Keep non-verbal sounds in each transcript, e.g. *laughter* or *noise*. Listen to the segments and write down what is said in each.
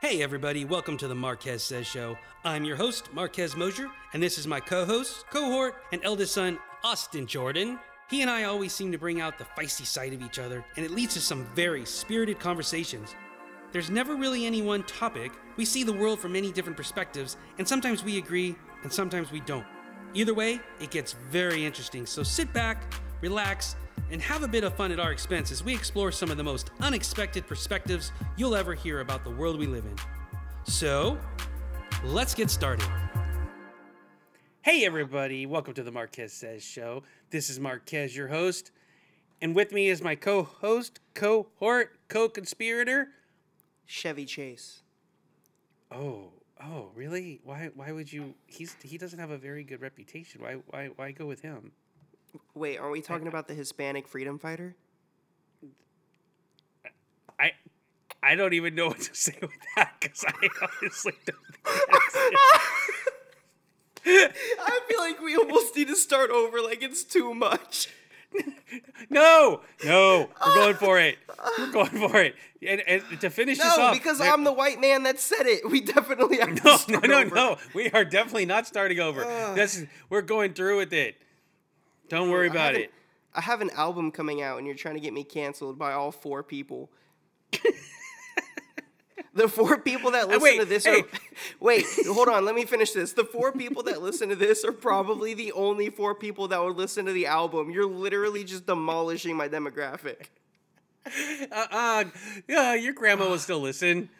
Hey, everybody, welcome to the Marquez Says Show. I'm your host, Marquez Mosier, and this is my co host, cohort, and eldest son, Austin Jordan. He and I always seem to bring out the feisty side of each other, and it leads to some very spirited conversations. There's never really any one topic. We see the world from many different perspectives, and sometimes we agree, and sometimes we don't. Either way, it gets very interesting, so sit back, relax, and have a bit of fun at our expense as we explore some of the most unexpected perspectives you'll ever hear about the world we live in. So, let's get started. Hey, everybody, welcome to the Marquez Says Show. This is Marquez, your host, and with me is my co host, cohort, co conspirator. Chevy Chase. Oh, oh, really? Why? Why would you? He's he doesn't have a very good reputation. Why? Why? Why go with him? Wait, are we talking about the Hispanic freedom fighter? I I don't even know what to say with that because I honestly don't think that's *laughs* I feel like we almost need to start over. Like it's too much. *laughs* No, no, we're going for it. We're going for it. And, and to finish this No, off, because I'm the white man that said it. We definitely have no, no, start no, over. no. We are definitely not starting over. this is, we're going through with it. Don't worry about haven't- it. I have an album coming out, and you're trying to get me canceled by all four people. *laughs* the four people that listen wait, to this hey. are. Wait, hold on. Let me finish this. The four people that listen to this are probably the only four people that would listen to the album. You're literally just demolishing my demographic. Uh, uh, yeah, your grandma will still listen.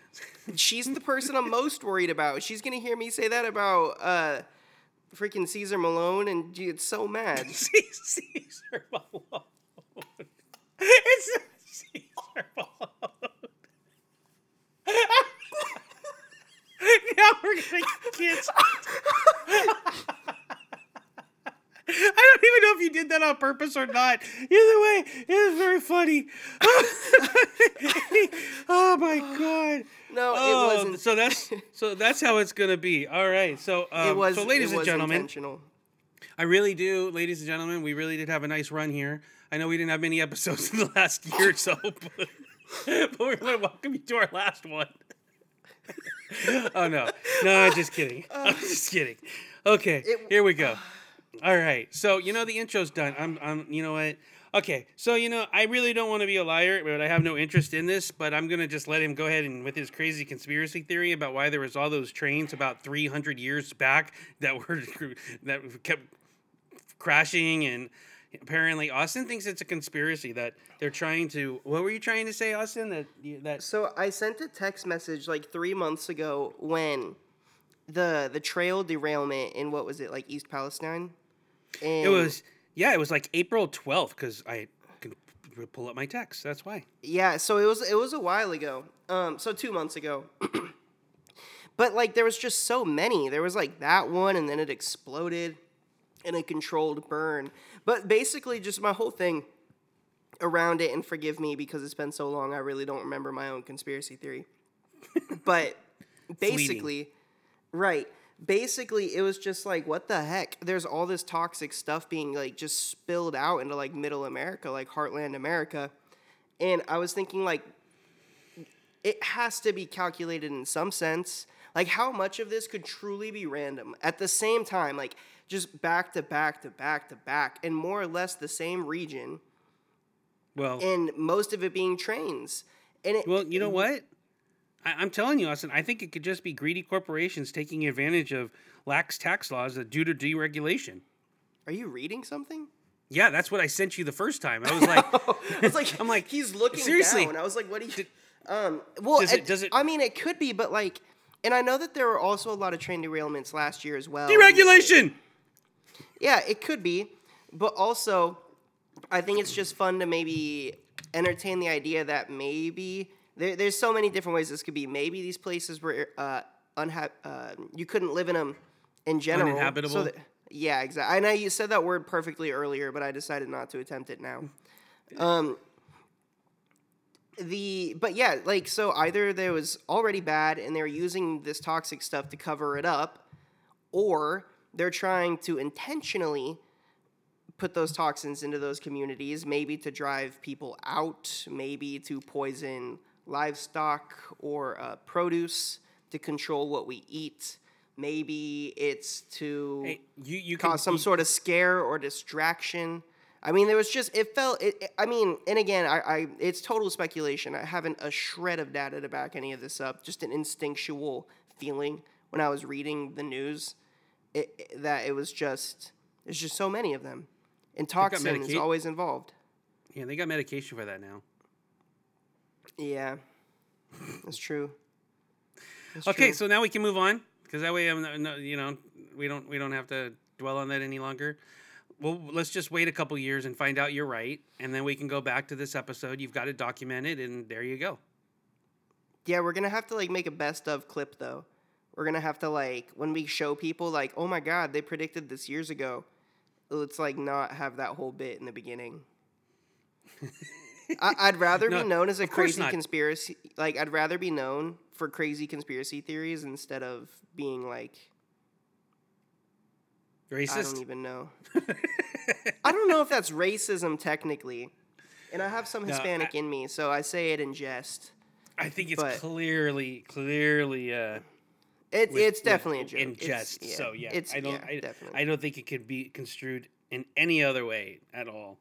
She's the person I'm most worried about. She's gonna hear me say that about uh, freaking Caesar Malone and get so mad. *laughs* Caesar Malone. It's not *laughs* Caesar Malone. *laughs* now we're gonna get. I don't even know if you did that on purpose or not. Either way, it is very funny. *laughs* oh my god. No, it Oh, wasn't. So that's so that's how it's gonna be. All right. So um, it was. so ladies it and gentlemen, intentional. I really do, ladies and gentlemen. We really did have a nice run here. I know we didn't have many episodes *laughs* in the last year or so, but, *laughs* but we want to welcome you to our last one. oh no, no, just kidding. I'm just kidding. Okay, It- here we go. All right, so you know the intro's done. I'm, I'm, you know what? Okay, so you know I really don't want to be a liar, but I have no interest in this. But I'm gonna just let him go ahead and with his crazy conspiracy theory about why there was all those trains about 300 years back that were *laughs* that kept crashing and apparently Austin thinks it's a conspiracy that they're trying to. What were you trying to say, Austin? That that So I sent a text message like three months ago when the the trail derailment in what was it like East Palestine? And it was. Yeah, it was like April 12th because I can pull up my text. That's why. Yeah, so it was it was a while ago. Um, so two months ago. *clears throat* but like there was just so many. There was like that one, and then it exploded in a controlled burn. But basically, just my whole thing around it, and forgive me because it's been so long. I really don't remember my own conspiracy theory. *laughs* but basically, right. Basically, it was just like, what the heck? There's all this toxic stuff being like just spilled out into like middle America, like heartland America. And I was thinking, like, it has to be calculated in some sense. Like, how much of this could truly be random at the same time, like, just back to back to back to back, in more or less the same region, Well, and most of it being trains. And it, well, you know what? I, I'm telling you, Austin. I think it could just be greedy corporations taking advantage of lax tax laws due to deregulation. are you reading something? Yeah, that's what I sent you the first time. I was like, *laughs* I was like, I'm like, he's looking seriously, down. I was like, what do you? um, well, does it- it- does it- I mean, it could be, but like, and I know that there were also a lot of train derailments last year as well. deregulation. Yeah, it could be, but also, I think it's just fun to maybe entertain the idea that maybe there, there's so many different ways this could be. Maybe these places were uh, unha- uh, you couldn't live in them in general. Uninhabitable? So that, yeah, exactly. And I know you said that word perfectly earlier, but I decided not to attempt it now. *laughs* Um, the but yeah, like so either there was already bad and they're using this toxic stuff to cover it up, or they're trying to intentionally put those toxins into those communities, maybe to drive people out, maybe to poison livestock or uh, produce to control what we eat. Maybe it's to Hey, you you can cause some sort of scare or distraction. I mean, there was just it felt. It, it- I mean, and again, I, I it's total speculation. I haven't a shred of data to back any of this up. Just an instinctual feeling when I was reading the news, it, that it was just there's just so many of them, and toxin is medica- always involved. Yeah, they got medication for that now. Yeah, that's true. That's Okay, true. so now we can move on because that way, I'm no, you know, we don't we don't have to dwell on that any longer. Well, let's just wait a couple years and find out you're right, and then we can go back to this episode. You've got it documented, and there you go. Yeah, we're gonna have to like make a best of clip though. We're gonna have to like when we show people like, oh my god, they predicted this years ago. Let's like not have that whole bit in the beginning. *laughs* I, I'd rather No, be known as a crazy conspiracy. Like I'd rather be known for crazy conspiracy theories instead of being like racist. I don't even know. I don't know if that's racism technically, and I have some No, Hispanic I- in me, so I say it in jest. I think it's clearly, clearly, uh, It, with- it's with- definitely a joke. in jest. so yeah, it's I don't, yeah, I. I don't think it could be construed in any other way at all.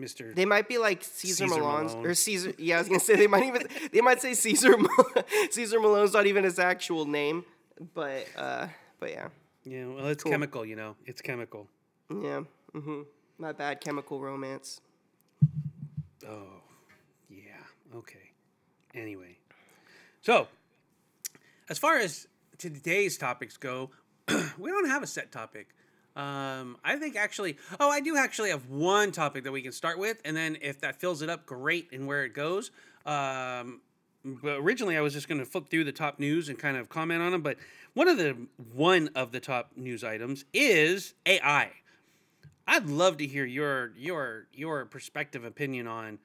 Mister. They might be like Caesar, Caesar Malone's Malone. or Caesar. Yeah, I was gonna say they might even *laughs* they might say Caesar *laughs* Caesar Malone's not even his actual name, but uh, but yeah, Yeah, well, it's Cool. chemical, you know. It's chemical. yeah. Mm-hmm. My bad, Chemical Romance. Oh, yeah. Okay. Anyway, so as far as today's topics go, *clears throat* we don't have a set topic. Um, I think actually, oh, I do actually have one topic that we can start with, and then if that fills it up, great, and where it goes. Um, but originally, I was just going to flip through the top news and kind of comment on them. But one of the one of the top news items is AI. I'd love to hear your your your perspective opinion on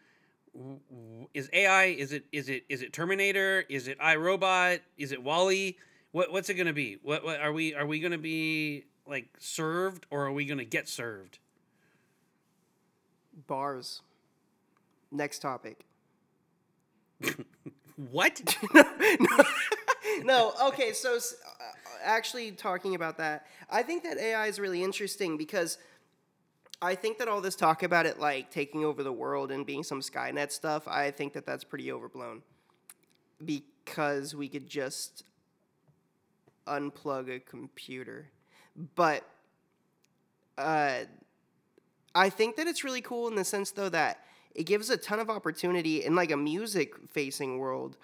is AI is it is it is it Terminator is it iRobot is it WALL-E what what's it going to be what, what are we are we going to be like served or are we going to get served Bars. Next topic. *laughs* what *laughs* no, okay, so uh, actually talking about that, I think that AI is really interesting because I think that all this talk about it like taking over the world and being some Skynet stuff, I think that that's pretty overblown because we could just unplug a computer. But uh, I think that it's really cool in the sense though that it gives a ton of opportunity in like a music facing world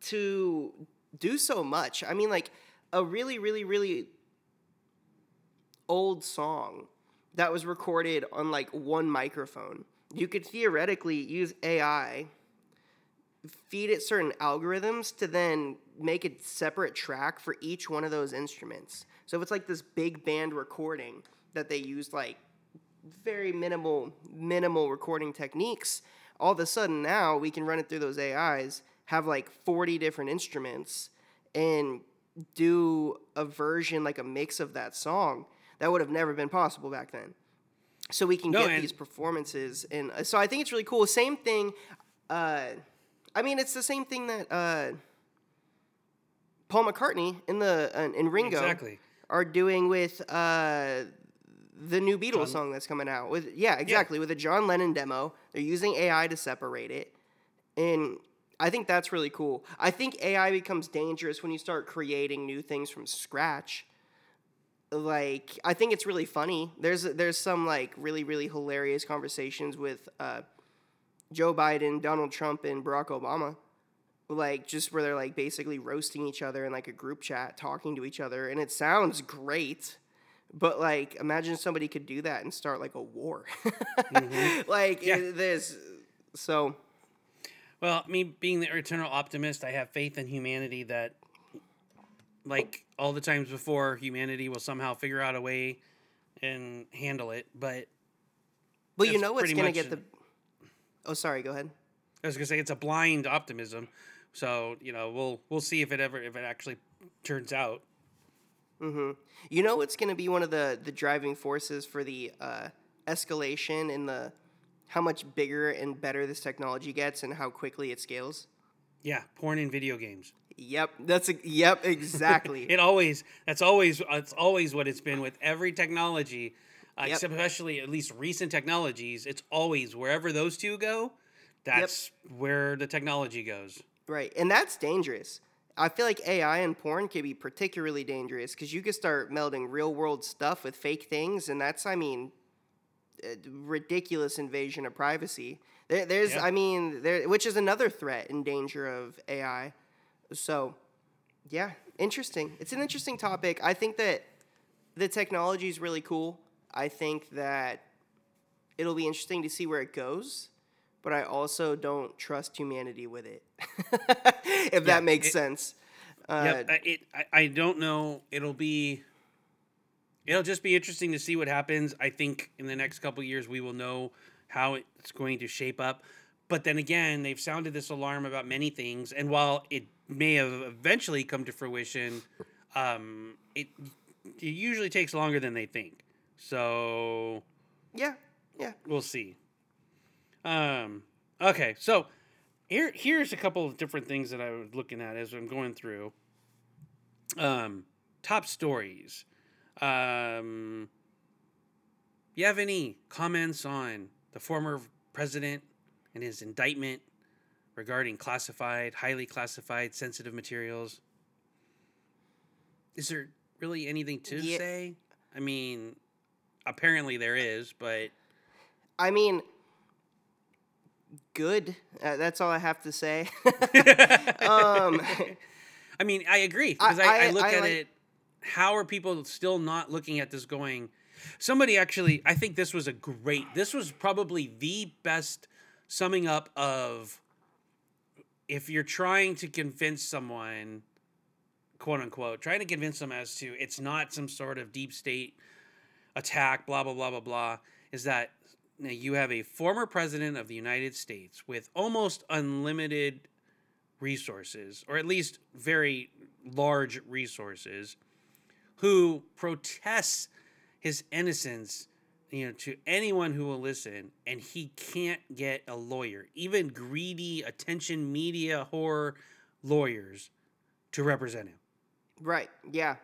to do so much. I mean, like a really, really, really old song that was recorded on like one microphone. You could theoretically use AI, feed it certain algorithms to then make a separate track for each one of those instruments. So if it's like this big band recording that they used like very minimal minimal recording techniques all of a sudden now we can run it through those ais have like 40 different instruments and do a version like a mix of that song that would have never been possible back then so we can No, get these performances and uh, so i think it's really cool same thing uh, i mean it's the same thing that uh, paul mccartney in the uh, in ringo Exactly. Are doing with uh, the new Beatles John- song that's coming out. With yeah, exactly. With a John Lennon demo, they're using AI to separate it, and I think that's really cool. I think AI becomes dangerous when you start creating new things from scratch. Like I think it's really funny. There's there's some like really really hilarious conversations with uh, Joe Biden, Donald Trump, and Barack Obama like just where they're like basically roasting each other in like a group chat talking to each other and it sounds great but like imagine somebody could do that and start like a war mm-hmm. *laughs* like Yeah. there's so Well, me being the eternal optimist, I have faith in humanity that, like all the times before, humanity will somehow figure out a way and handle it. But well you know what's gonna get the oh sorry go ahead I was gonna say it's a blind optimism. So you know, we'll we'll see if it ever if it actually turns out. You know what's going to be one of the the driving forces for the uh, escalation in the how much bigger and better this technology gets and how quickly it scales? Yeah, porn and video games. Yep, that's a, yep, exactly. *laughs* It always that's always it's always what it's been with every technology, uh, Yep. especially at least recent technologies. It's always wherever those two go, that's where the technology goes. Right, and that's dangerous. I feel like AI and porn can be particularly dangerous because you could start melding real world stuff with fake things, and that's, I mean, a ridiculous invasion of privacy. There, there's, Yeah. I mean, there, which is another threat and danger of AI. So, yeah, interesting. It's an interesting topic. I think that the technology is really cool. I think that it'll be interesting to see where it goes, but I also don't trust humanity with it. *laughs* if Yeah, that makes it- sense. Uh, yep, it I, I don't know. It'll be it'll just be interesting to see what happens. I think in the next couple years we will know how it's going to shape up. But then again, they've sounded this alarm about many things, and while it may have eventually come to fruition, um, it it usually takes longer than they think. So Yeah, yeah. we'll see. Um, okay, so here here's a couple of different things that I was looking at as I'm going through. Um, top stories. Um, you have any comments on the former president and his indictment regarding classified, highly classified, sensitive materials? Is there really anything to Yeah. say? I mean, apparently there is, but I mean, good. Uh, that's all I have to say. *laughs* um, *laughs* I mean, I agree because I, I, I- look I at like- it. How are people still not looking at this going? Somebody actually, I think this was a great. This was probably the best summing up of if you're trying to convince someone, quote unquote, trying to convince them as to it's not some sort of deep state attack, blah blah blah blah blah. Is that know, you have a former president of the United States with almost unlimited resources, or at least very large resources, who protests his innocence, you know, to anyone who will listen, and he can't get a lawyer, even greedy attention media horror lawyers, to represent him. Right. Yeah.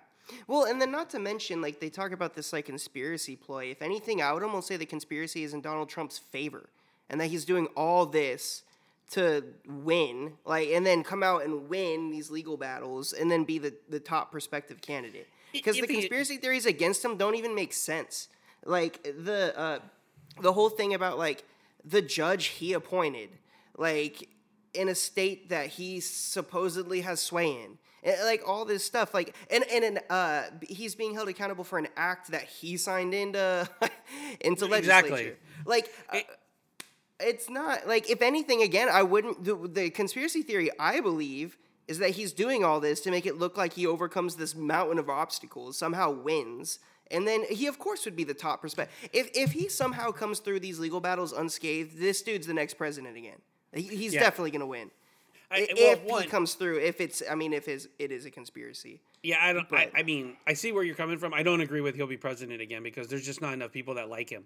Well, and then not to mention, like they talk about this like conspiracy ploy. If anything, I would almost say the conspiracy is in Donald Trump's favor, and that he's doing all this to win, like, and then come out and win these legal battles, and then be the the top prospective candidate. Because the conspiracy theories against him don't even make sense. Like the uh, the whole thing about like the judge he appointed, like in a state that he supposedly has sway in. And, like all this stuff, like and and an, uh, he's being held accountable for an act that he signed into *laughs* into Exactly. legislature. Like uh, It- it's not like if anything again i wouldn't the, the conspiracy theory i believe is that he's doing all this to make it look like he overcomes this mountain of obstacles somehow wins and then he of course would be the top prospect if, if he somehow comes through these legal battles unscathed this dude's the next president again he, he's Yeah. definitely going to win I- I- well, if one- he comes through if it's i mean if his it is a conspiracy Yeah, I don't. I, I mean, I see where you're coming from. I don't agree with he'll be president again because there's just not enough people that like him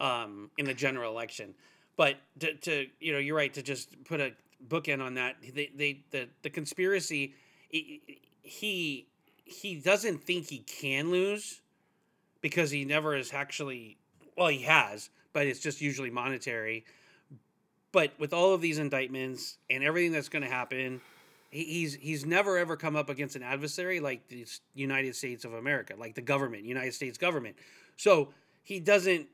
um, in the general election. But to, to you know, you're right to just put a bookend on that. They, they the the conspiracy. He he he doesn't think he can lose because he never has actually. Well, he has, but it's just usually monetary. But with all of these indictments and everything that's going to happen, he's he's never ever come up against an adversary like the United States of America, like the government, United States government. So he doesn't.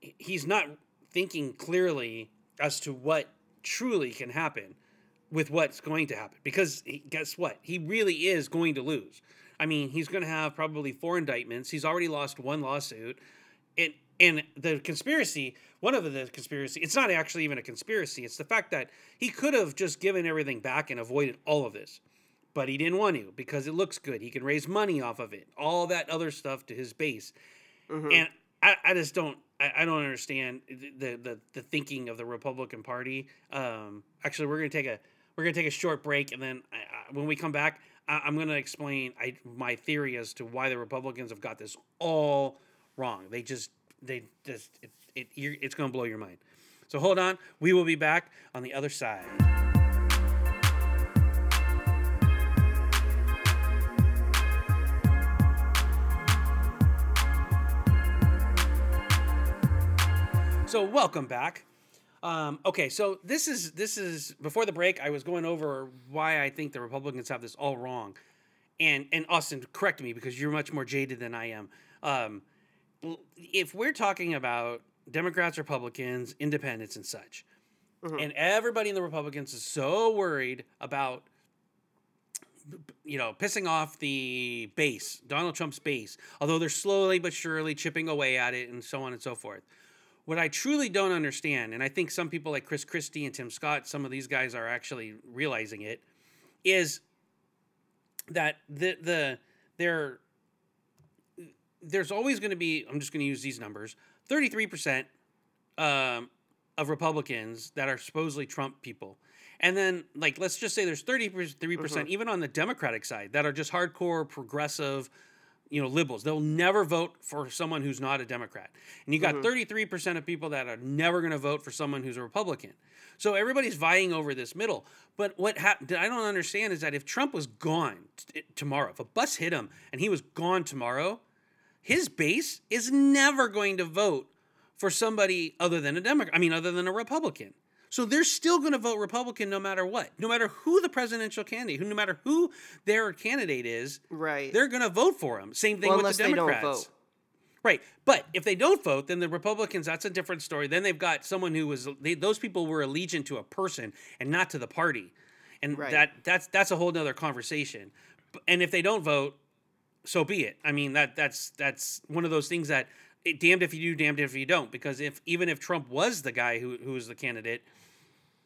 He's not thinking clearly as to what truly can happen with what's going to happen because guess what he really is going to lose i mean he's going to have probably four indictments he's already lost one lawsuit and and the conspiracy one of the conspiracy it's not actually even a conspiracy it's the fact that he could have just given everything back and avoided all of this but he didn't want to because it looks good he can raise money off of it all that other stuff to his base and I, I just don't I, I don't understand the, the the thinking of the Republican Party. Um, actually, we're gonna take a we're gonna take a short break, and then I, when we come back, I, I'm gonna explain I, my theory as to why the Republicans have got this all wrong. They just they just it, it it's going to blow your mind. So hold on, we will be back on the other side. So welcome back. Um, okay, so this is this is before the break. I was going over why I think the Republicans have this all wrong, and and Austin, correct me because you're much more jaded than I am. Um, if we're talking about Democrats, Republicans, Independents, and such, mm-hmm. and everybody in the Republicans is so worried about you know, pissing off the base, Donald Trump's base, although they're slowly but surely chipping away at it and so on and so forth. What I truly don't understand, and I think some people like Chris Christie and Tim Scott, some of these guys are actually realizing it, is that the the there there's always going to be I'm just going to use these numbers 33% um, of Republicans that are supposedly Trump people. And then, like, let's just say there's 33% even on the Democratic side that are just hardcore progressive, you know, liberals. They'll never vote for someone who's not a Democrat. And you got 33% of people that are never going to vote for someone who's a Republican. So everybody's vying over this middle. But what hap- I don't understand is that if Trump was gone t- tomorrow, if a bus hit him and he was gone tomorrow, his base is never going to vote for somebody other than a Democrat. I mean, other than a Republican. So they're still going to vote Republican no matter what, no matter who the presidential candidate, who no matter who their candidate is, Right. they're going to vote for him. Same thing Well, with the Democrats. Right, but if they don't vote, then the Republicans that's a different story. Then they've got someone who was they, those people were allegiant to a person and not to the party, and Right. that that's that's a whole nother conversation. And if they don't vote, so be it. I mean that that's that's one of those things that it, damned if you do, damned if you don't. Because if even if Trump was the guy who who was the candidate,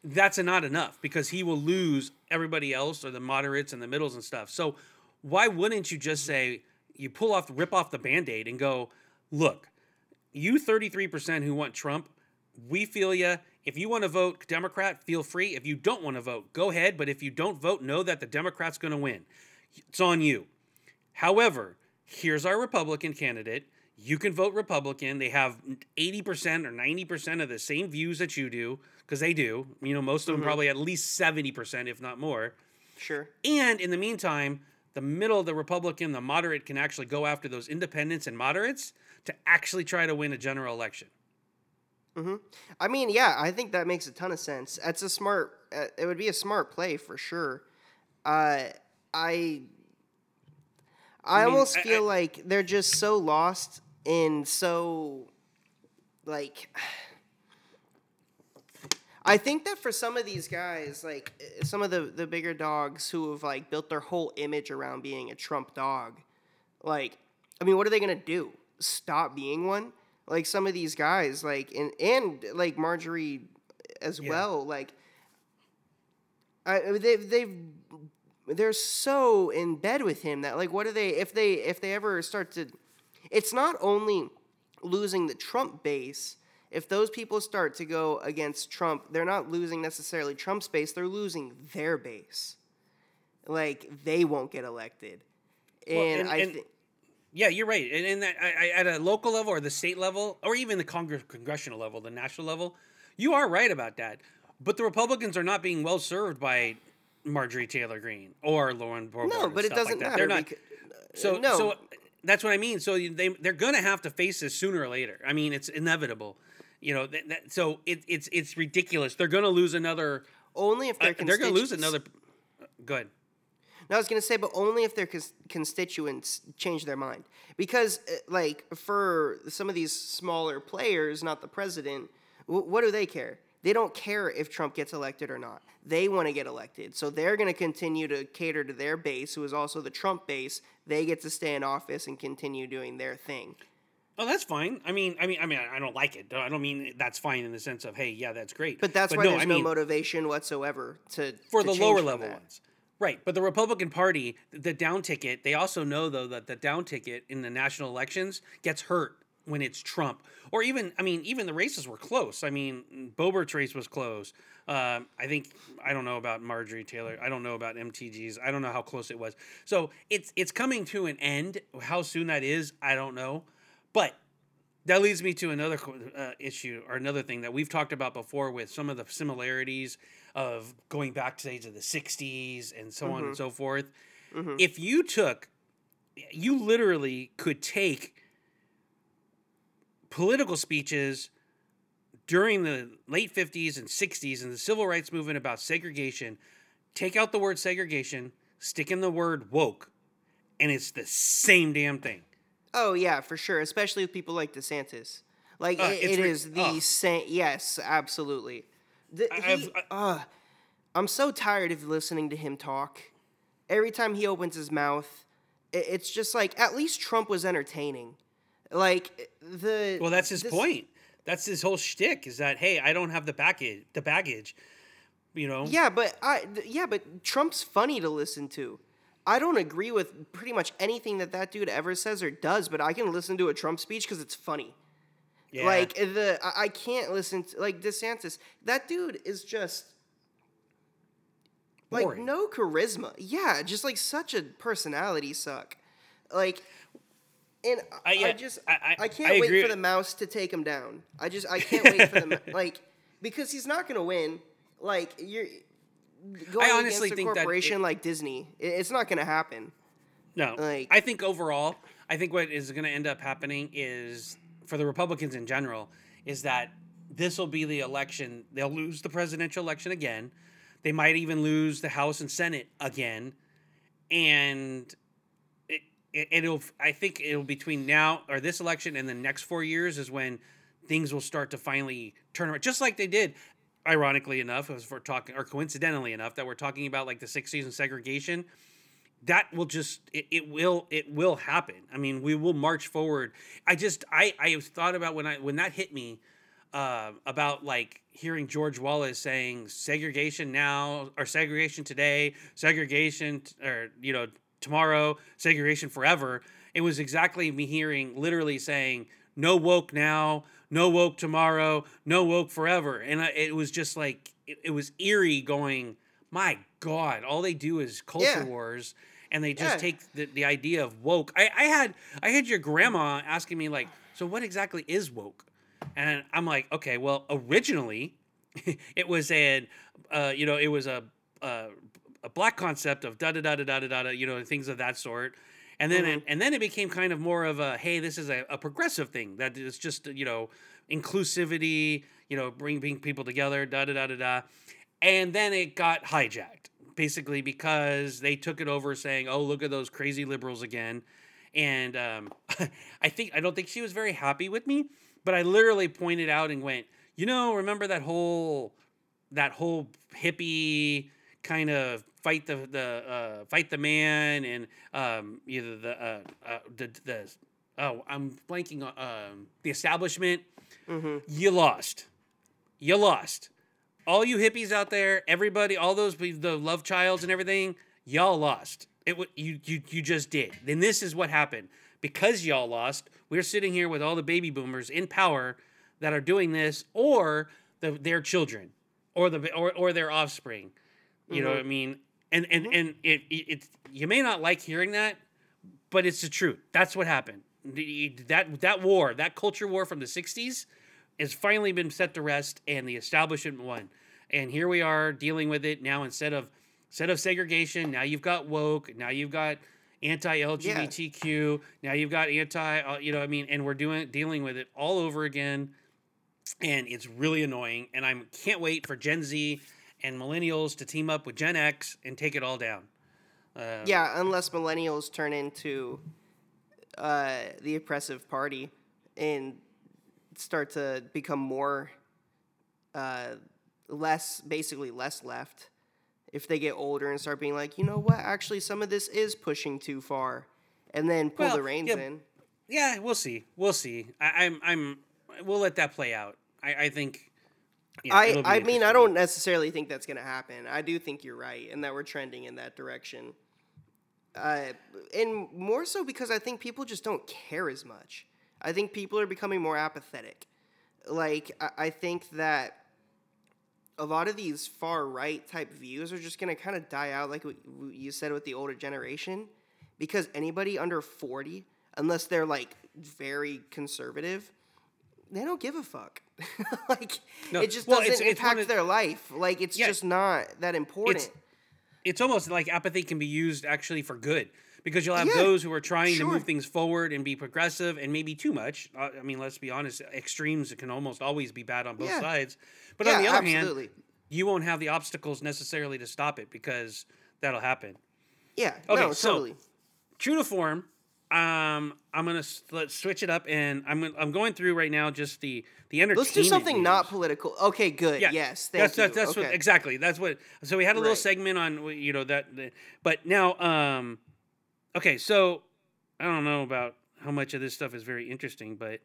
that's not enough because he will lose everybody else or the moderates and the middles and stuff. So why wouldn't you just say you pull off rip off the band-aid and go, look, you 33% who want Trump, we feel you. If you want to vote Democrat, feel free. If you don't want to vote, go ahead. But if you don't vote, know that the Democrat's going to win. It's on you. However, here's our Republican candidate. You can vote Republican. They have 80% or 90% of the same views that you do, because they do. You know, most of them probably at least 70%, if not more. Sure. And in the meantime, the middle, the Republican, the moderate can actually go after those independents and moderates to actually try to win a general election. I mean, yeah, I think that makes a ton of sense. It's a smart. Uh, it would be a smart play for sure. Uh, I. I, mean, almost I- feel I- like they're just so lost in so, like. *sighs* I think that for some of these guys, like uh, some of the the bigger dogs who have like built their whole image around being a Trump dog, like, I mean, what are they gonna do? Stop being one? Like some of these guys, like and and like Marjorie as Yeah. well, like. I they they've they're so in bed with him that like what do they if they if they ever start to it's not only losing the Trump base if those people start to go against Trump they're not losing necessarily Trump's base they're losing their base like they won't get elected and, and- I and- think Yeah, you're right. And, and that, I, I, at a local level or the state level, or even the Congress, congressional level, the national level, you are right about that. But the Republicans are not being well served by Marjorie Taylor Greene or Lauren Boebert. no but it doesn't like matter They're not. becau- So, no so that's what I mean. So they they're gonna have to face this sooner or later. I mean, it's inevitable. You know, that, that, so it, it's it's ridiculous. They're gonna lose another. only if Uh, they're they're gonna lose another. Good. No, I was gonna say, but only if their cons- constituents change their mind. Because, uh, like, for some of these smaller players, not the president, w- what do they care? They don't care if Trump gets elected or not. They want to get elected, so they're gonna continue to cater to their base, who is also the Trump base. They get to stay in office and continue doing their thing. Oh, that's fine. I mean, I mean, I mean, I don't like it. I don't mean that's fine in the sense of, hey, yeah, that's great. But that's why no, there's I no mean, motivation whatsoever to for to the lower level that. ones. Right, but the Republican Party, the down ticket, they also know though that the down ticket in the national elections gets hurt when it's Trump, or even I mean, even the races were close. I mean, Boebert's race was close. Um, I think I don't know about Marjorie Taylor. I don't know about MTG's. I don't know how close it was. So it's it's coming to an end. How soon that is, I don't know. But that leads me to another uh, issue or another thing that we've talked about before with some of the similarities of going back to say to the 60s and so mm-hmm. on and mm-hmm. so forth. Mm-hmm. If you took, you literally could take political speeches during the late 50s and 60s and the civil rights movement about segregation, take out the word segregation, stick in the word woke, and it's the same damn thing. Oh yeah, for sure. Especially with people like DeSantis. Like uh, it, it is the oh. same. Yes, absolutely. The, he, I, uh, I'm so tired of listening to him talk. Every time he opens his mouth, it's just like at least Trump was entertaining. Like the well, that's his this, point. That's his whole shtick. Is that hey, I don't have the baggage. The baggage. You know. Yeah, but I yeah, but Trump's funny to listen to. I don't agree with pretty much anything that that dude ever says or does, but I can listen to a Trump speech because it's funny. Yeah. Like the I can't listen to like DeSantis. That dude is just like Boring. no charisma. Yeah, just like such a personality suck. Like and I, I just I, I, can't wait for the mouse to take him down. I just I can't wait for the *laughs* like because he's not gonna win. Like you're going I honestly against a corporation it, like Disney, it's not going to happen. No, like I think overall, I think what is going to end up happening is for the Republicans in general is that this will be the election. They'll lose the presidential election again. They might even lose the House and Senate again, and it it'll. I think it'll between now or this election and the next four years is when things will start to finally turn around, just like they did ironically enough, as we're talking, or coincidentally enough, that we're talking about like the '60s and segregation, that will just it, it will it will happen. I mean, we will march forward. I just I I thought about when I when that hit me uh, about like hearing George Wallace saying segregation now or segregation today, segregation or you know tomorrow, segregation forever. It was exactly me hearing literally saying no woke now, no woke tomorrow, no woke forever. And I, it was just like, it, it, was eerie going, my God, all they do is culture yeah. wars. And they just yeah. take the, the idea of woke. I, I had I had your grandma asking me like, so what exactly is woke? And I'm like, okay, well, originally, *laughs* it was an, uh, you know, it was a, a, a black concept of da da da da da da da, you know, things of that sort. And then mm-hmm. and then it became kind of more of a hey this is a, a progressive thing that is just you know inclusivity you know bring bring people together da da da da da. And then it got hijacked basically because they took it over saying oh look at those crazy liberals again. And um, *laughs* i think i don't think she was very happy with me but i literally pointed out and went you know remember that whole that whole hippie kind of fight the the uh, fight the man and um, either the uh, uh, the, the oh I'm blanking on um, the establishment. Mm-hmm. You lost. You lost. All you hippies out there, everybody, all those the love childs and everything, y'all lost. It you you you just did. Then this is what happened because y'all lost. We're sitting here with all the baby boomers in power that are doing this, or the, their children, or the or, or their offspring. You mm-hmm. know what I mean? And and mm-hmm. and it, it, it you may not like hearing that, but it's the truth. That's what happened. That that war, that culture war from the '60s, has finally been set to rest, and the establishment won. And here we are dealing with it now. Instead of instead of segregation, now you've got woke. Now you've got anti-LGBTQ. Yeah. Now you've got anti. Uh, you know, I mean, and we're doing dealing with it all over again, and it's really annoying. And I can't wait for Gen Z and millennials to team up with Gen X and take it all down. Um, yeah, unless millennials turn into uh, the oppressive party and start to become more uh, less, basically less left. If they get older and start being like, you know what, actually, some of this is pushing too far, and then pull well, the reins yeah, in. Yeah, we'll see. We'll see. I, I'm, I'm. We'll let that play out. I, I think I I mean I don't necessarily think that's going to happen. I do think you're right and that we're trending in that direction. Uh, and more so because I think people just don't care as much. I think people are becoming more apathetic. Like I, I think that a lot of these far right type views are just going to kind of die out, like what you said with the older generation, because anybody under forty, unless they're like very conservative, they don't give a fuck. *laughs* like No, it just well, doesn't it's- it's impact of- their life. Like it's Yeah. just not that important. it's almost like apathy can be used actually for good because you'll have Yeah, those who are trying to move things forward and be progressive and maybe too much. Uh, I mean, let's be honest, extremes can almost always be bad on both Yeah. sides. But on the other absolutely. hand, you won't have the obstacles necessarily to stop it because that'll happen. yeah, Okay, no, so- totally. True to form, um, I'm gonna let's switch it up, and I'm I'm going through right now just the the entertainment. Let's do something not political. Okay, good. Yeah, Yes, thank that's you. that's, that's okay. what exactly. That's what. So we had a little Right. segment on you know that, but now, um, okay, so I don't know about how much of this stuff is very interesting, but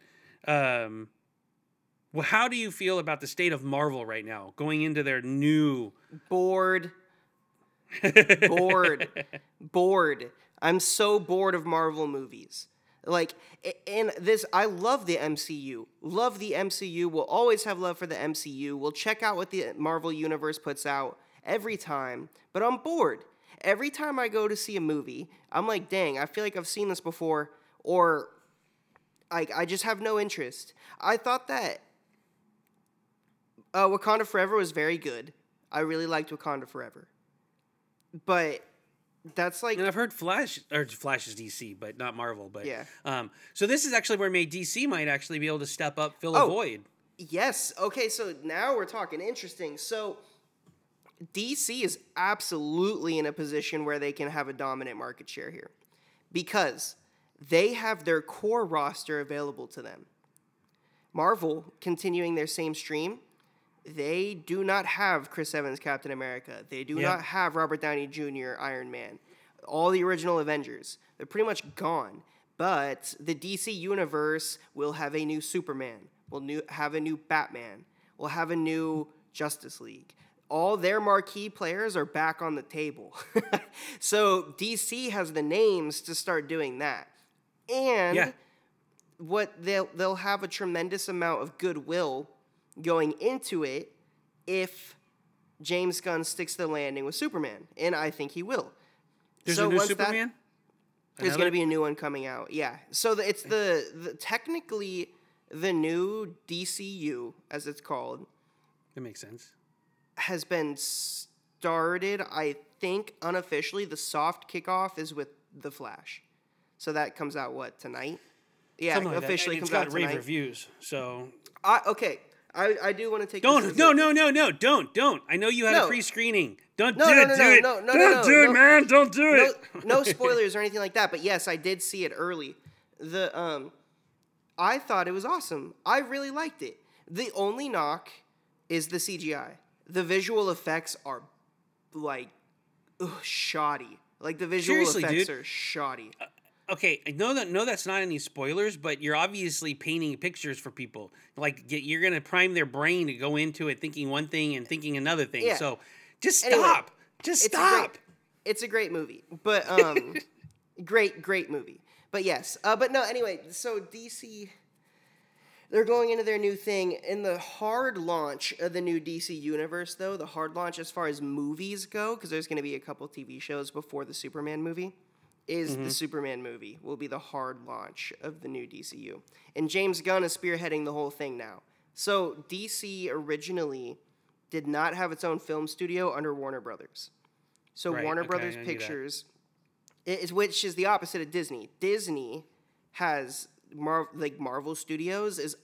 um, well, how do you feel about the state of Marvel right now, going into their new? bored, *laughs* bored, bored. I'm so bored of Marvel movies. Like, and this, I love the MCU. Love the MCU. We'll always have love for the MCU. We'll check out what the Marvel Universe puts out every time, but I'm bored. Every time I go to see a movie, I'm like, dang, I feel like I've seen this before, or like, I just have no interest. I thought that uh, Wakanda Forever was very good. I really liked Wakanda Forever. But that's like And I've heard Flash or Flash is DC, but not Marvel. But Yeah. Um, so this is actually where maybe DC might actually be able to step up, fill a Oh. void. Yes. Okay, so now we're talking interesting. So DC is absolutely in a position where they can have a dominant market share here because they have their core roster available to them. Marvel, continuing their same stream, they do not have Chris Evans Captain America. They do Yeah. not have Robert Downey Jr. Iron Man. All the original Avengers, they're pretty much gone. But the DC universe will have a new Superman. Will new have a new Batman. Will have a new Justice League. All their marquee players are back on the table. *laughs* so DC has the names to start doing that. And Yeah. what they'll they'll have a tremendous amount of goodwill going into it if James Gunn sticks to the landing with Superman, and I think he will. There's So a new once that- Superman. There's going to be a new one coming out. Yeah. So the, it's the, the technically the new DCU as it's called That makes sense. has been started. I think unofficially the soft kickoff is with the Flash. So that comes out what tonight? Yeah, Something like that. officially And it's comes got out rave reviews. So I, okay, I, I do want to take. don't no no no no don't don't. I know you had a No. pre-screening. Don't No, do no, it. no, do no, it. no, no, no, don't no, do it, no. man. Don't do no, it. no *laughs* spoilers or anything like that. But yes, I did see it early. The um, I thought it was awesome. I really liked it. The only knock is the CGI. The visual effects are like ugh, shoddy. Like the visual Seriously, effects dude. are shoddy. Okay, I know that no, that's not any spoilers, but you're obviously painting pictures for people. Like you're gonna prime their brain to go into it thinking one thing and thinking another thing. Yeah. So just Anyway, stop. just It's a stop. great, it's a great movie, but *laughs* um, great, great movie. But yes, uh, but no. Anyway, so DC, they're going into their new thing in the hard launch of the new DC universe, though the hard launch as far as movies go, because there's going to be a couple TV shows before the Superman movie. Is the mm-hmm. Superman movie will be the hard launch of the new DCU, and James Gunn is spearheading the whole thing now. So DC originally did not have its own film studio under Warner Brothers. So Right, Warner okay, Brothers I knew that. Pictures, is which is the opposite of Disney. Disney has Mar- like Marvel Studios is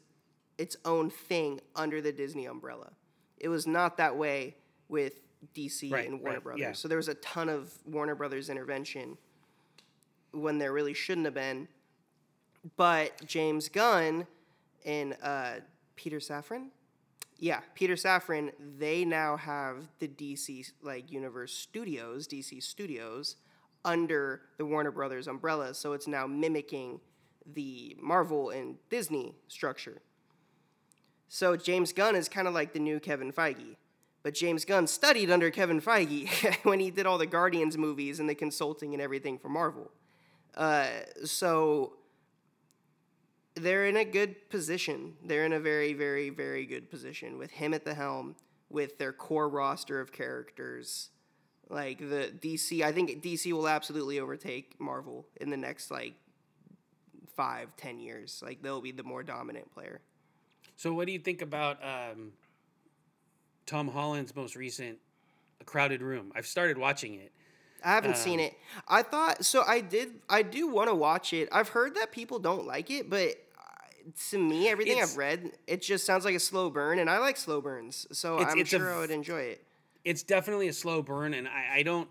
its own thing under the Disney umbrella. It was not that way with DC Right, and Warner right, Brothers. yeah. So there was a ton of Warner Brothers intervention when there really shouldn't have been. But James Gunn and uh, Peter Safran, yeah, Peter Safran, they now have the DC like Universe Studios, DC Studios, under the Warner Brothers umbrella. So it's now mimicking the Marvel and Disney structure. So James Gunn is kind of like the new Kevin Feige. But James Gunn studied under Kevin Feige *laughs* when he did all the Guardians movies and the consulting and everything for Marvel. Uh, so they're in a good position. They're in a very, very, very good position with him at the helm, with their core roster of characters. Like the DC, I think DC will absolutely overtake Marvel in the next like five, ten years. Like they'll be the more dominant player. So, what do you think about um, Tom Holland's most recent A Crowded Room? I've started watching it. I haven't seen Um, it. I thought so. I did. I do want to watch it. I've heard that people don't like it, but uh, to me, everything I've read, it just sounds like a slow burn, and I like slow burns, so It's- I'm it's sure I v- would enjoy it. It's definitely a slow burn, and I, I don't.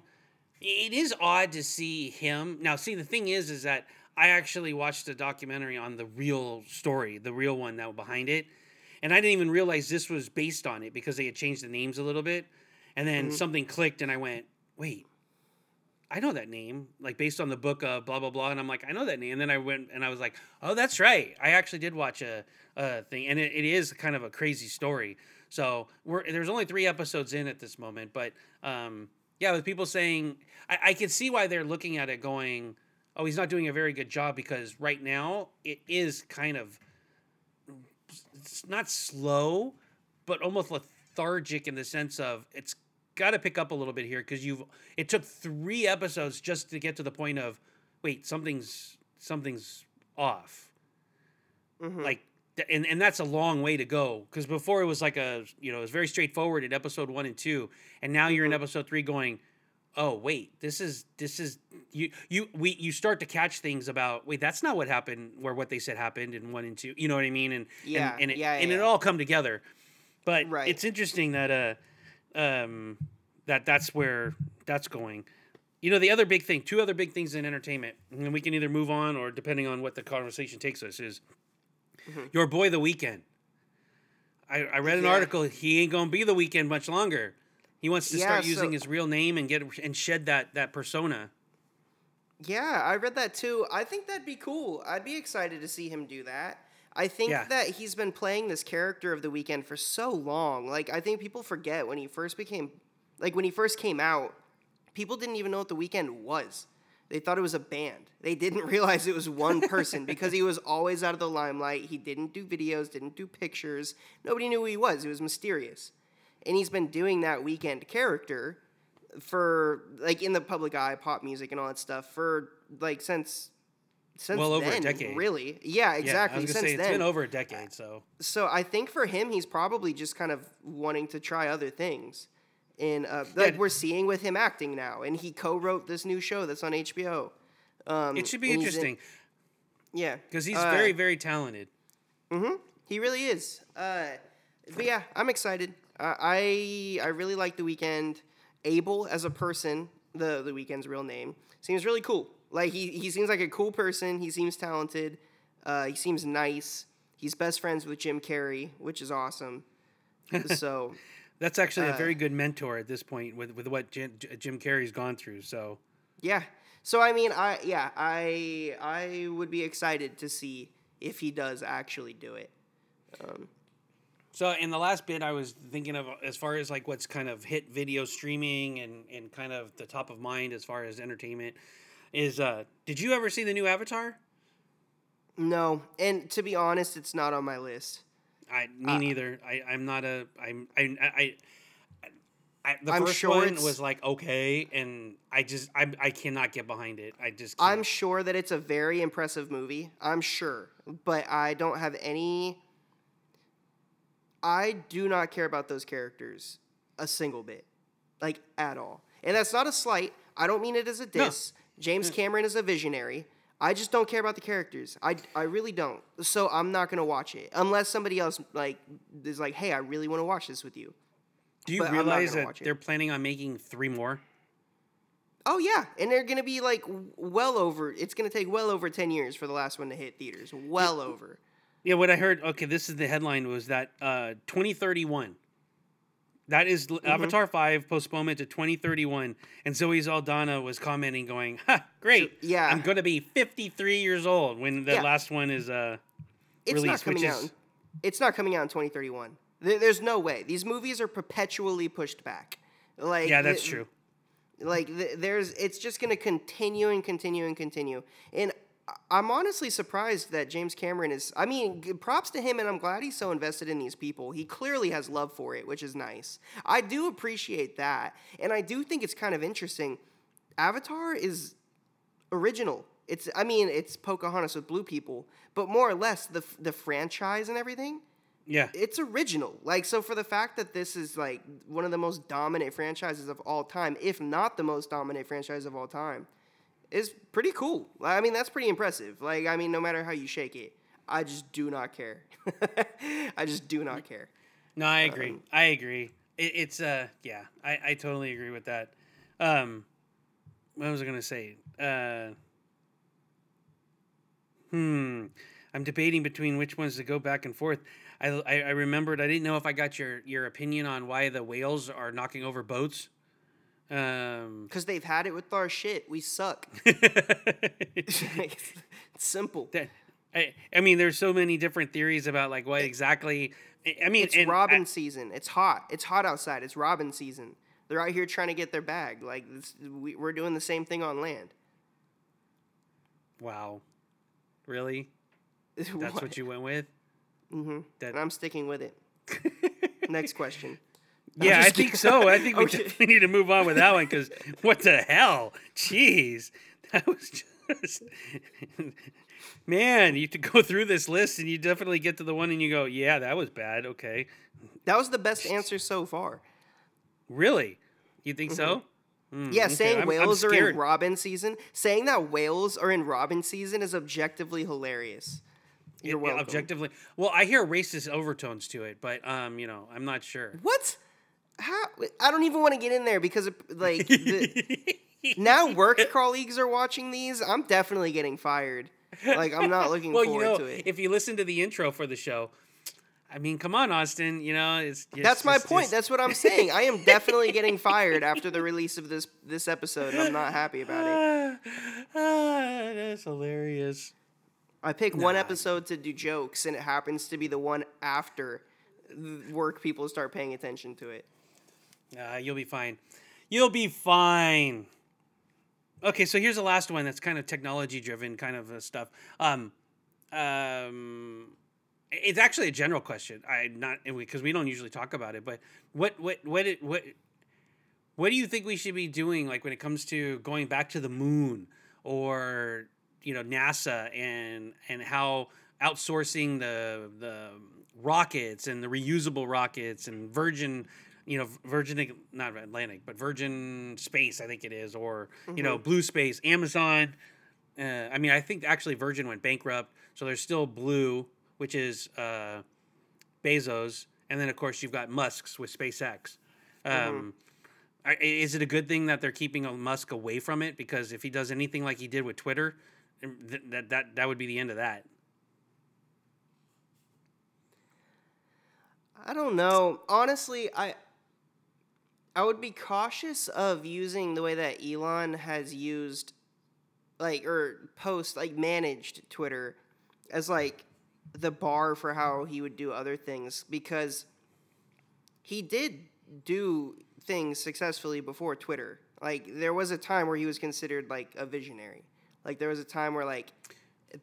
It is odd to see him now. See, the thing is, is that I actually watched a documentary on the real story, the real one that was behind it, and I didn't even realize this was based on it because they had changed the names a little bit, and then something clicked, and I went, "Wait, I know that name, like based on the book of blah blah blah," and I'm like, "I know that name," and then I went and I was like, "Oh, that's right, I actually did watch a, a thing, and it, it is kind of a crazy story." So we're there's only three episodes in at this moment, but um, yeah, with people saying, I, I can see why they're looking at it going, "Oh, he's not doing a very good job," because right now it is kind of it's not slow, but almost lethargic in the sense of it's got to pick up a little bit here because you've it took three episodes just to get to the point of wait something's something's off. Like and, and that's a long way to go because before it was like a you know it was very straightforward in episode one and two and now you're in episode three going oh wait this is this is you you we you start to catch things about wait that's not what happened where what they said happened in one and two you know what i mean? And Yeah, and, and it, yeah, and it all come together. But Right. it's interesting that uh um that that's where that's going you know the other big thing two other big things in entertainment and we can either move on or depending on what the conversation takes us is your boy the Weeknd I, I read an Yeah. article he ain't gonna be the Weeknd much longer he wants to Yeah, start so- using his real name and get and shed that that persona Yeah, I read that too. I think that'd be cool. I'd be excited to see him do that. I think Yeah. that he's been playing this character of the Weeknd for so long. Like I think people forget when he first became like when he first came out, people didn't even know what the Weeknd was. They thought it was a band. They didn't *laughs* realize it was one person *laughs* because he was always out of the limelight. He didn't do videos, didn't do pictures. Nobody knew who he was. He was mysterious. And he's been doing that Weeknd character for like in the public eye, pop music and all that stuff for like since since Well over a decade. Really, yeah, yeah, exactly. I was since say it's been over a decade so so I think for him, he's probably just kind of wanting to try other things. And uh, like Yeah. we're seeing with him acting now, and he co-wrote this new show that's on HBO. Um, it should be he's in- interesting yeah, because he's Uh, very very talented He really is. Uh, but yeah, I'm excited. Uh, I I really like the Weeknd. Abel as a person, the the Weeknd's real name, seems really cool. Like he he seems like a cool person. He seems talented. Uh, he seems nice. He's best friends with Jim Carrey, which is awesome. *laughs* so That's actually Uh, a very good mentor at this point with, with what Jim, Jim Carrey's gone through. So yeah. So I mean, I yeah, I I would be excited to see if he does actually do it. so in the last bit, I was thinking of as far as like what's kind of hit video streaming and, and kind of the top of mind as far as entertainment is. Uh, did you ever see the new Avatar? No, and to be honest, it's not on my list. I me neither. I I'm not a I'm I I. I, the I'm first sure one was like okay, and I just I, I cannot get behind it. I just I'm sure that it's a very impressive movie. I'm sure, but I don't have any. I do not care about those characters a single bit, like at all. And that's not a slight. I don't mean it as a diss. James Cameron is a visionary. I just don't care about the characters. I, I really don't. So I'm not gonna watch it unless somebody else like is like, hey, I really want to watch this with you. Do you but realize that they're planning on making three more? Oh yeah, and they're gonna be like well over. It's gonna take well over ten years for the last one to hit theaters. Well over. Yeah, what I heard. Okay, this is the headline was that uh, 2031. That is Mm-hmm. Avatar 5 postponement to 2031. And Zoe Saldana was commenting, going, "Ha, great! Yeah. I'm going to be 53 years old when the Yeah. last one is uh, It's released." not coming which out. is in- It's not coming out in 2031. There's no way. These movies are perpetually pushed back. Like yeah, that's th- true. Like th- there's, it's just gonna continue and continue and continue. And I'm honestly surprised that James Cameron is. I mean, props to him, and I'm glad he's so invested in these people. He clearly has love for it, which is nice. I do appreciate that, and I do think it's kind of interesting. Avatar is original. It's I mean it's Pocahontas with blue people, but more or less the the franchise and everything Yeah. it's original. Like so for the fact that this is like one of the most dominant franchises of all time, if not the most dominant franchise of all time, is pretty cool. I mean, that's pretty impressive. Like I mean, no matter how you shake it, I just do not care. *laughs* I just do not care. No, I agree. Um, I agree. It, it's uh, yeah, I, I totally agree with that. Um, what was I gonna say? Uh, hmm, I'm debating between which ones to go back and forth. I, I, I remembered. I didn't know if I got your your opinion on why the whales are knocking over boats. Um, *laughs* Because they've had it with our shit. We suck. *laughs* *laughs* it's simple. that- I, I mean, there's so many different theories about like what exactly. I- mean, It's robin I- season. It's hot. It's hot outside. It's robin season. They're out here trying to get their bag. Like this, we, we're doing the same thing on land. wow, really? That's what, you went with? Mm-hmm. That- And I'm sticking with it. Next question. Yeah, I think so. I think we Okay. definitely need to move on with that one because what the hell? Jeez, that was just *laughs* man. You have to go through this list and you definitely get to the one and you go, yeah, that was bad. Okay, That was the best answer so far. really? You think so? Mm, Yeah, okay, saying I'm- I'm whales are in robin season, saying that whales are in robin season is objectively hilarious. You're It- welcome. Objectively, well, I hear racist overtones to it, but um, you know, I'm not sure. What? How? I don't even want to get in there because of, like the, *laughs* now work colleagues are watching these. I'm definitely getting fired. Like I'm not looking *laughs* well, forward you know, to it. if you listen to the intro for the show, I mean, come on, Austin. You know, it's, it's That's my just- point. it's- That's what I'm saying. I am definitely *laughs* getting fired after the release of this this episode. And I'm not happy about it. *sighs* Ah, that's hilarious. I pick one episode to do jokes, and it happens to be the one after work people start paying attention to it. Uh, you'll be fine. You'll be fine. Okay, so here's the last one that's kind of technology driven kind of uh, stuff. Um, um, it's actually a general question. I not because we don't usually talk about it, but what what what it, what what do you think we should be doing like when it comes to going back to the moon or you know NASA and and how outsourcing the the rockets and the reusable rockets and Virgin you know Virgin not Atlantic but Virgin Space I think it is or you know Blue Space Amazon uh, I mean I think actually Virgin went bankrupt so there's still Blue which is uh, Bezos and then of course you've got Musk's with SpaceX um, I- Is it a good thing that they're keeping Musk away from it? Because if he does anything like he did with Twitter, th- that that that would be the end of that. I don't know. Honestly, I I would be cautious of using the way that Elon has used like or post like managed Twitter as like the bar for how he would do other things because he did do things successfully before Twitter. Like there was a time where he was considered like a visionary. Like there was a time where like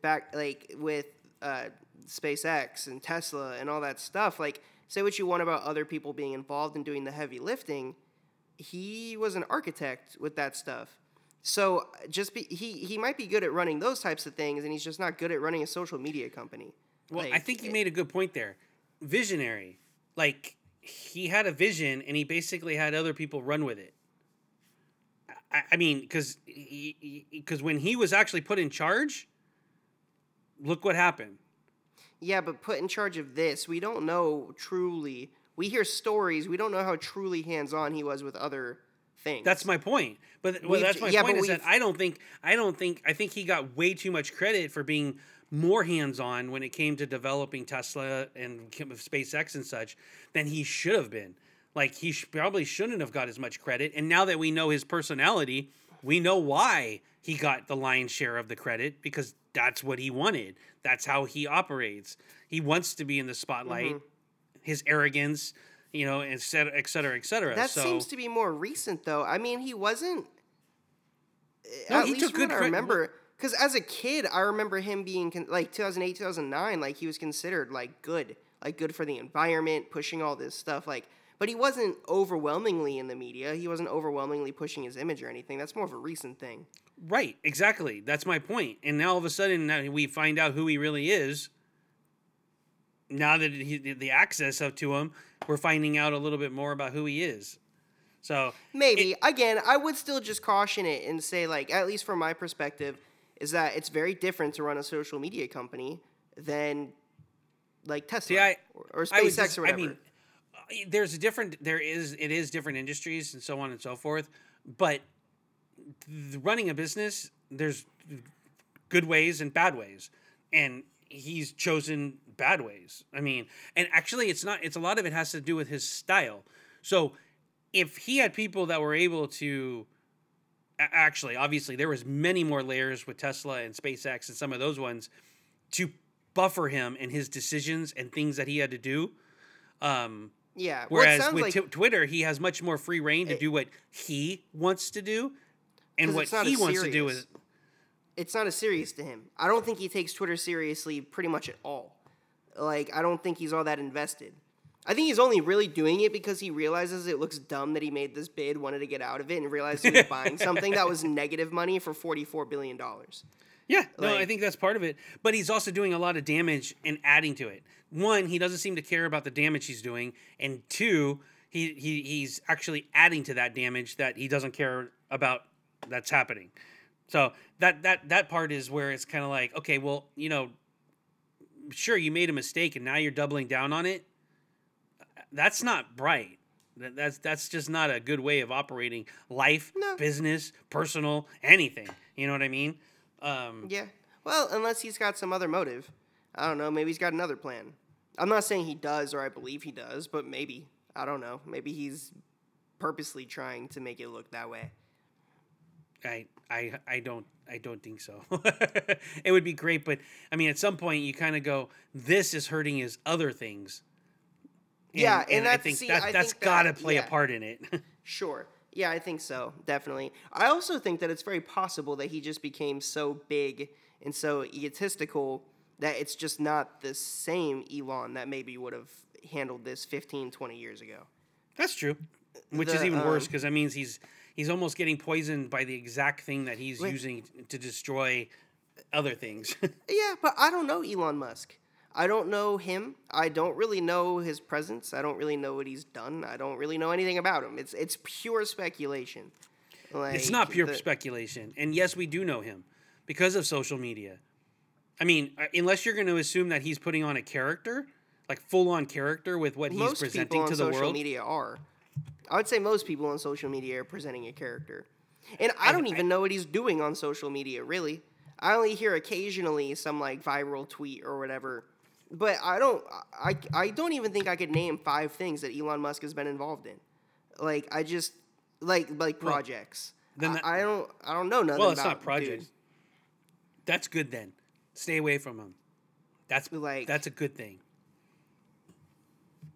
back like with uh, SpaceX and Tesla and all that stuff. Like say what you want about other people being involved in doing the heavy lifting, he was an architect with that stuff. So just be he he might be good at running those types of things, and he's just not good at running a social media company. Well, I think you made a good point there. Visionary, like he had a vision and he basically had other people run with it. I, I mean, because because when he was actually put in charge, look what happened. Yeah, but put in charge of this, we don't know truly. We hear stories. We don't know how truly hands on he was with other things. That's my point. But well, that's my yeah, point is that I don't think I don't think I think he got way too much credit for being more hands-on when it came to developing Tesla and SpaceX and such than he should have been. Like he sh- probably shouldn't have got as much credit. And now that we know his personality, we know why he got the lion's share of the credit because that's what he wanted. That's how he operates. He wants to be in the spotlight. Mm-hmm. His arrogance, you know, et cetera, et cetera, et cetera. That so, seems to be more recent, though. I mean, he wasn't. No, at he least took good I remember. Because as a kid, I remember him being con- like 2008, 2009, like he was considered like good, like good for the environment, pushing all this stuff. Like, but he wasn't overwhelmingly in the media. He wasn't overwhelmingly pushing his image or anything. That's more of a recent thing. Right, exactly. That's my point. And now all of a sudden now we find out who he really is. now that he, the access up to him, we're finding out a little bit more about who he is. So Maybe. Again, I would still just caution it and say, like, at least from my perspective, is that it's very different to run a social media company than like Tesla See, I- or, or SpaceX just- or whatever. I mean, there's a different. There is. It is different industries and so on and so forth. But running a business, there's good ways and bad ways, and he's chosen bad ways. I mean, and actually, it's not. It's a lot of it has to do with his style. So, if he had people that were able to actually obviously there was many more layers with tesla and spacex and some of those ones to buffer him and his decisions and things that he had to do um, yeah. Well, whereas sounds with like Ti- twitter he has much more free reign to It- do what he wants to do and what he wants to do is it's not as serious to him. I don't think he takes Twitter seriously pretty much at all. Like, I don't think he's all that invested. I think he's only really doing it because he realizes it looks dumb that he made this bid, wanted to get out of it, and realized he was buying *laughs* something that was negative money for $44 billion. Yeah, no, I think that's part of it. But he's also doing a lot of damage and adding to it. One, he doesn't seem to care about the damage he's doing, and two, he, he he's actually adding to that damage that he doesn't care about that's happening. So that that that part is where it's kind of like, okay, well, you know, sure you made a mistake and now you're doubling down on it. That's not bright. That's that's just not a good way of operating life, No. business, personal, anything. You know what I mean? Um, Yeah. Well, unless he's got some other motive. I don't know. Maybe he's got another plan. I'm not saying he does or I believe he does, but maybe. I don't know. Maybe he's purposely trying to make it look that way. I I I don't I don't think so. *laughs* it would be great, but I mean, at some point, you kind of go, "This is hurting his other things." Yeah, and I that's- think see, that I that's got to that- play a part in it. *laughs* Sure. Yeah, I think so. Definitely. I also think that it's very possible that he just became so big and so egotistical that it's just not the same Elon that maybe would have handled this 15, 20 years ago. that's true, which is The, even worse um, because that means he's he's almost getting poisoned by the exact thing that he's Wait. using to destroy other things. *laughs* Yeah, but I don't know Elon Musk. I don't know him. I don't really know his presence. I don't really know what he's done. I don't really know anything about him. It's it's pure speculation. Like, it's not pure the- speculation, and yes, we do know him because of social media. I mean, uh, unless you're going to assume that he's putting on a character, like full on character with what he's most people presenting on to the social world. media are. I would say most people on social media are presenting a character, and I don't even know what he's doing on social media. Really, I only hear occasionally some like viral tweet or whatever, but I don't. I I don't even think I could name five things that Elon Musk has been involved in. Like I just like like projects. then I, that- I don't I don't know nothing Well, it's not dude. projects. That's good then. Stay away from him. That's Like- that's a good thing.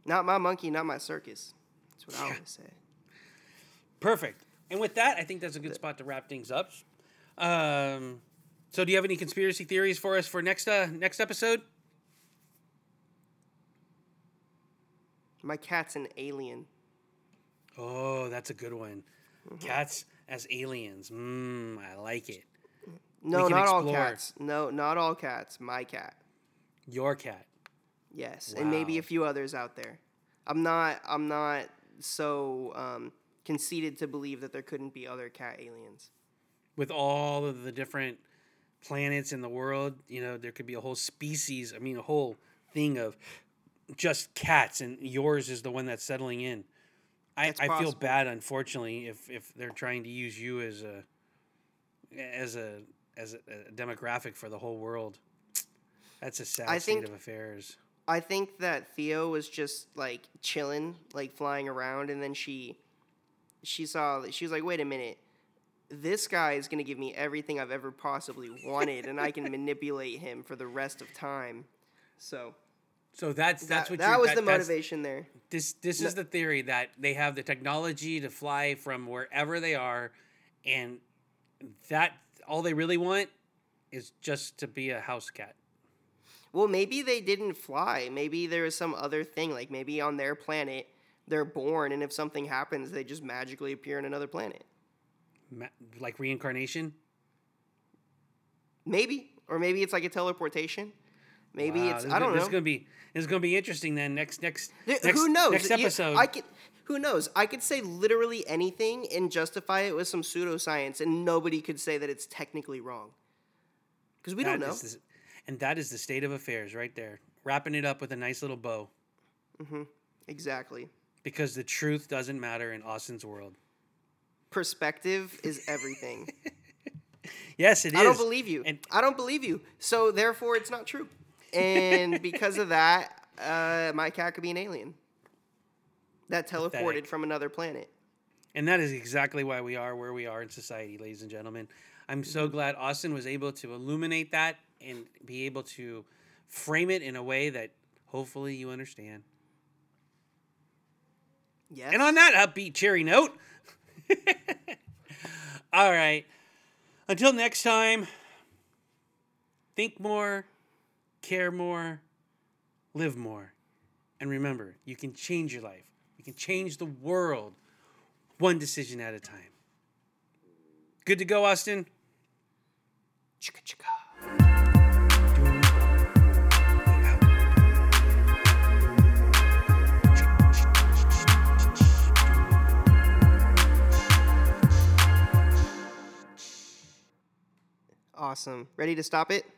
Not my monkey, not my circus. That's what I always say. Perfect. And with that, I think that's a good spot to wrap things up. Um, so, do you have any conspiracy theories for us for next uh, next episode? My cat's an alien. Oh, that's a good one. Mm-hmm. Cats as aliens. Mmm, I like it. No, not all cats. No, not all cats. My cat. Your cat. Yes, and maybe a few others out there. I'm not. I'm not so um, conceited to believe that there couldn't be other cat aliens. With all of the different planets in the world, you know, there could be a whole species, I mean, a whole thing of just cats, and yours is the one that's settling in. I, I feel bad, unfortunately, if, if they're trying to use you as a as a as a, a demographic for the whole world. That's a sad I state think- of affairs. I think that Theo was just like chilling, like flying around, and then she, she saw. That she was like, "Wait a minute, this guy is gonna give me everything I've ever possibly wanted, and I can *laughs* manipulate him for the rest of time." So So that's that's that, what that was that- the motivation there. This this is the theory that they have the technology to fly from wherever they are, and that all they really want is just to be a house cat. Well, maybe they didn't fly. Maybe there was some other thing. Like maybe on their planet, they're born, and if something happens, they just magically appear in another planet. Ma- like reincarnation. Maybe, or maybe it's like a teleportation. Maybe Wow, it's I don't gonna- This know. is gonna be is gonna be interesting then. Next next, Th- next who knows? next You- episode. I could. Who knows? I could say literally anything and justify it with some pseudoscience, and nobody could say that it's technically wrong. Because we don't know. the- and that is the state of affairs right there. Wrapping it up with a nice little bow. Mm-hmm. Exactly. Because the truth doesn't matter in Austin's world. Perspective is everything. *laughs* Yes, it is. I don't believe you. And I don't believe you. So therefore, it's not true. And *laughs* because of that, uh, my cat could be an alien that teleported Pathetic. from another planet. And that is exactly why we are where we are in society, ladies and gentlemen. I'm Mm-hmm. so glad Austin was able to illuminate that and be able to frame it in a way that hopefully you understand. Yes. And on that upbeat, cheery note, *laughs* all right. Until next time, think more, care more, live more. And remember, you can change your life, you can change the world one decision at a time. Good to go, Austin. Chicka chicka. Awesome. Ready to stop it?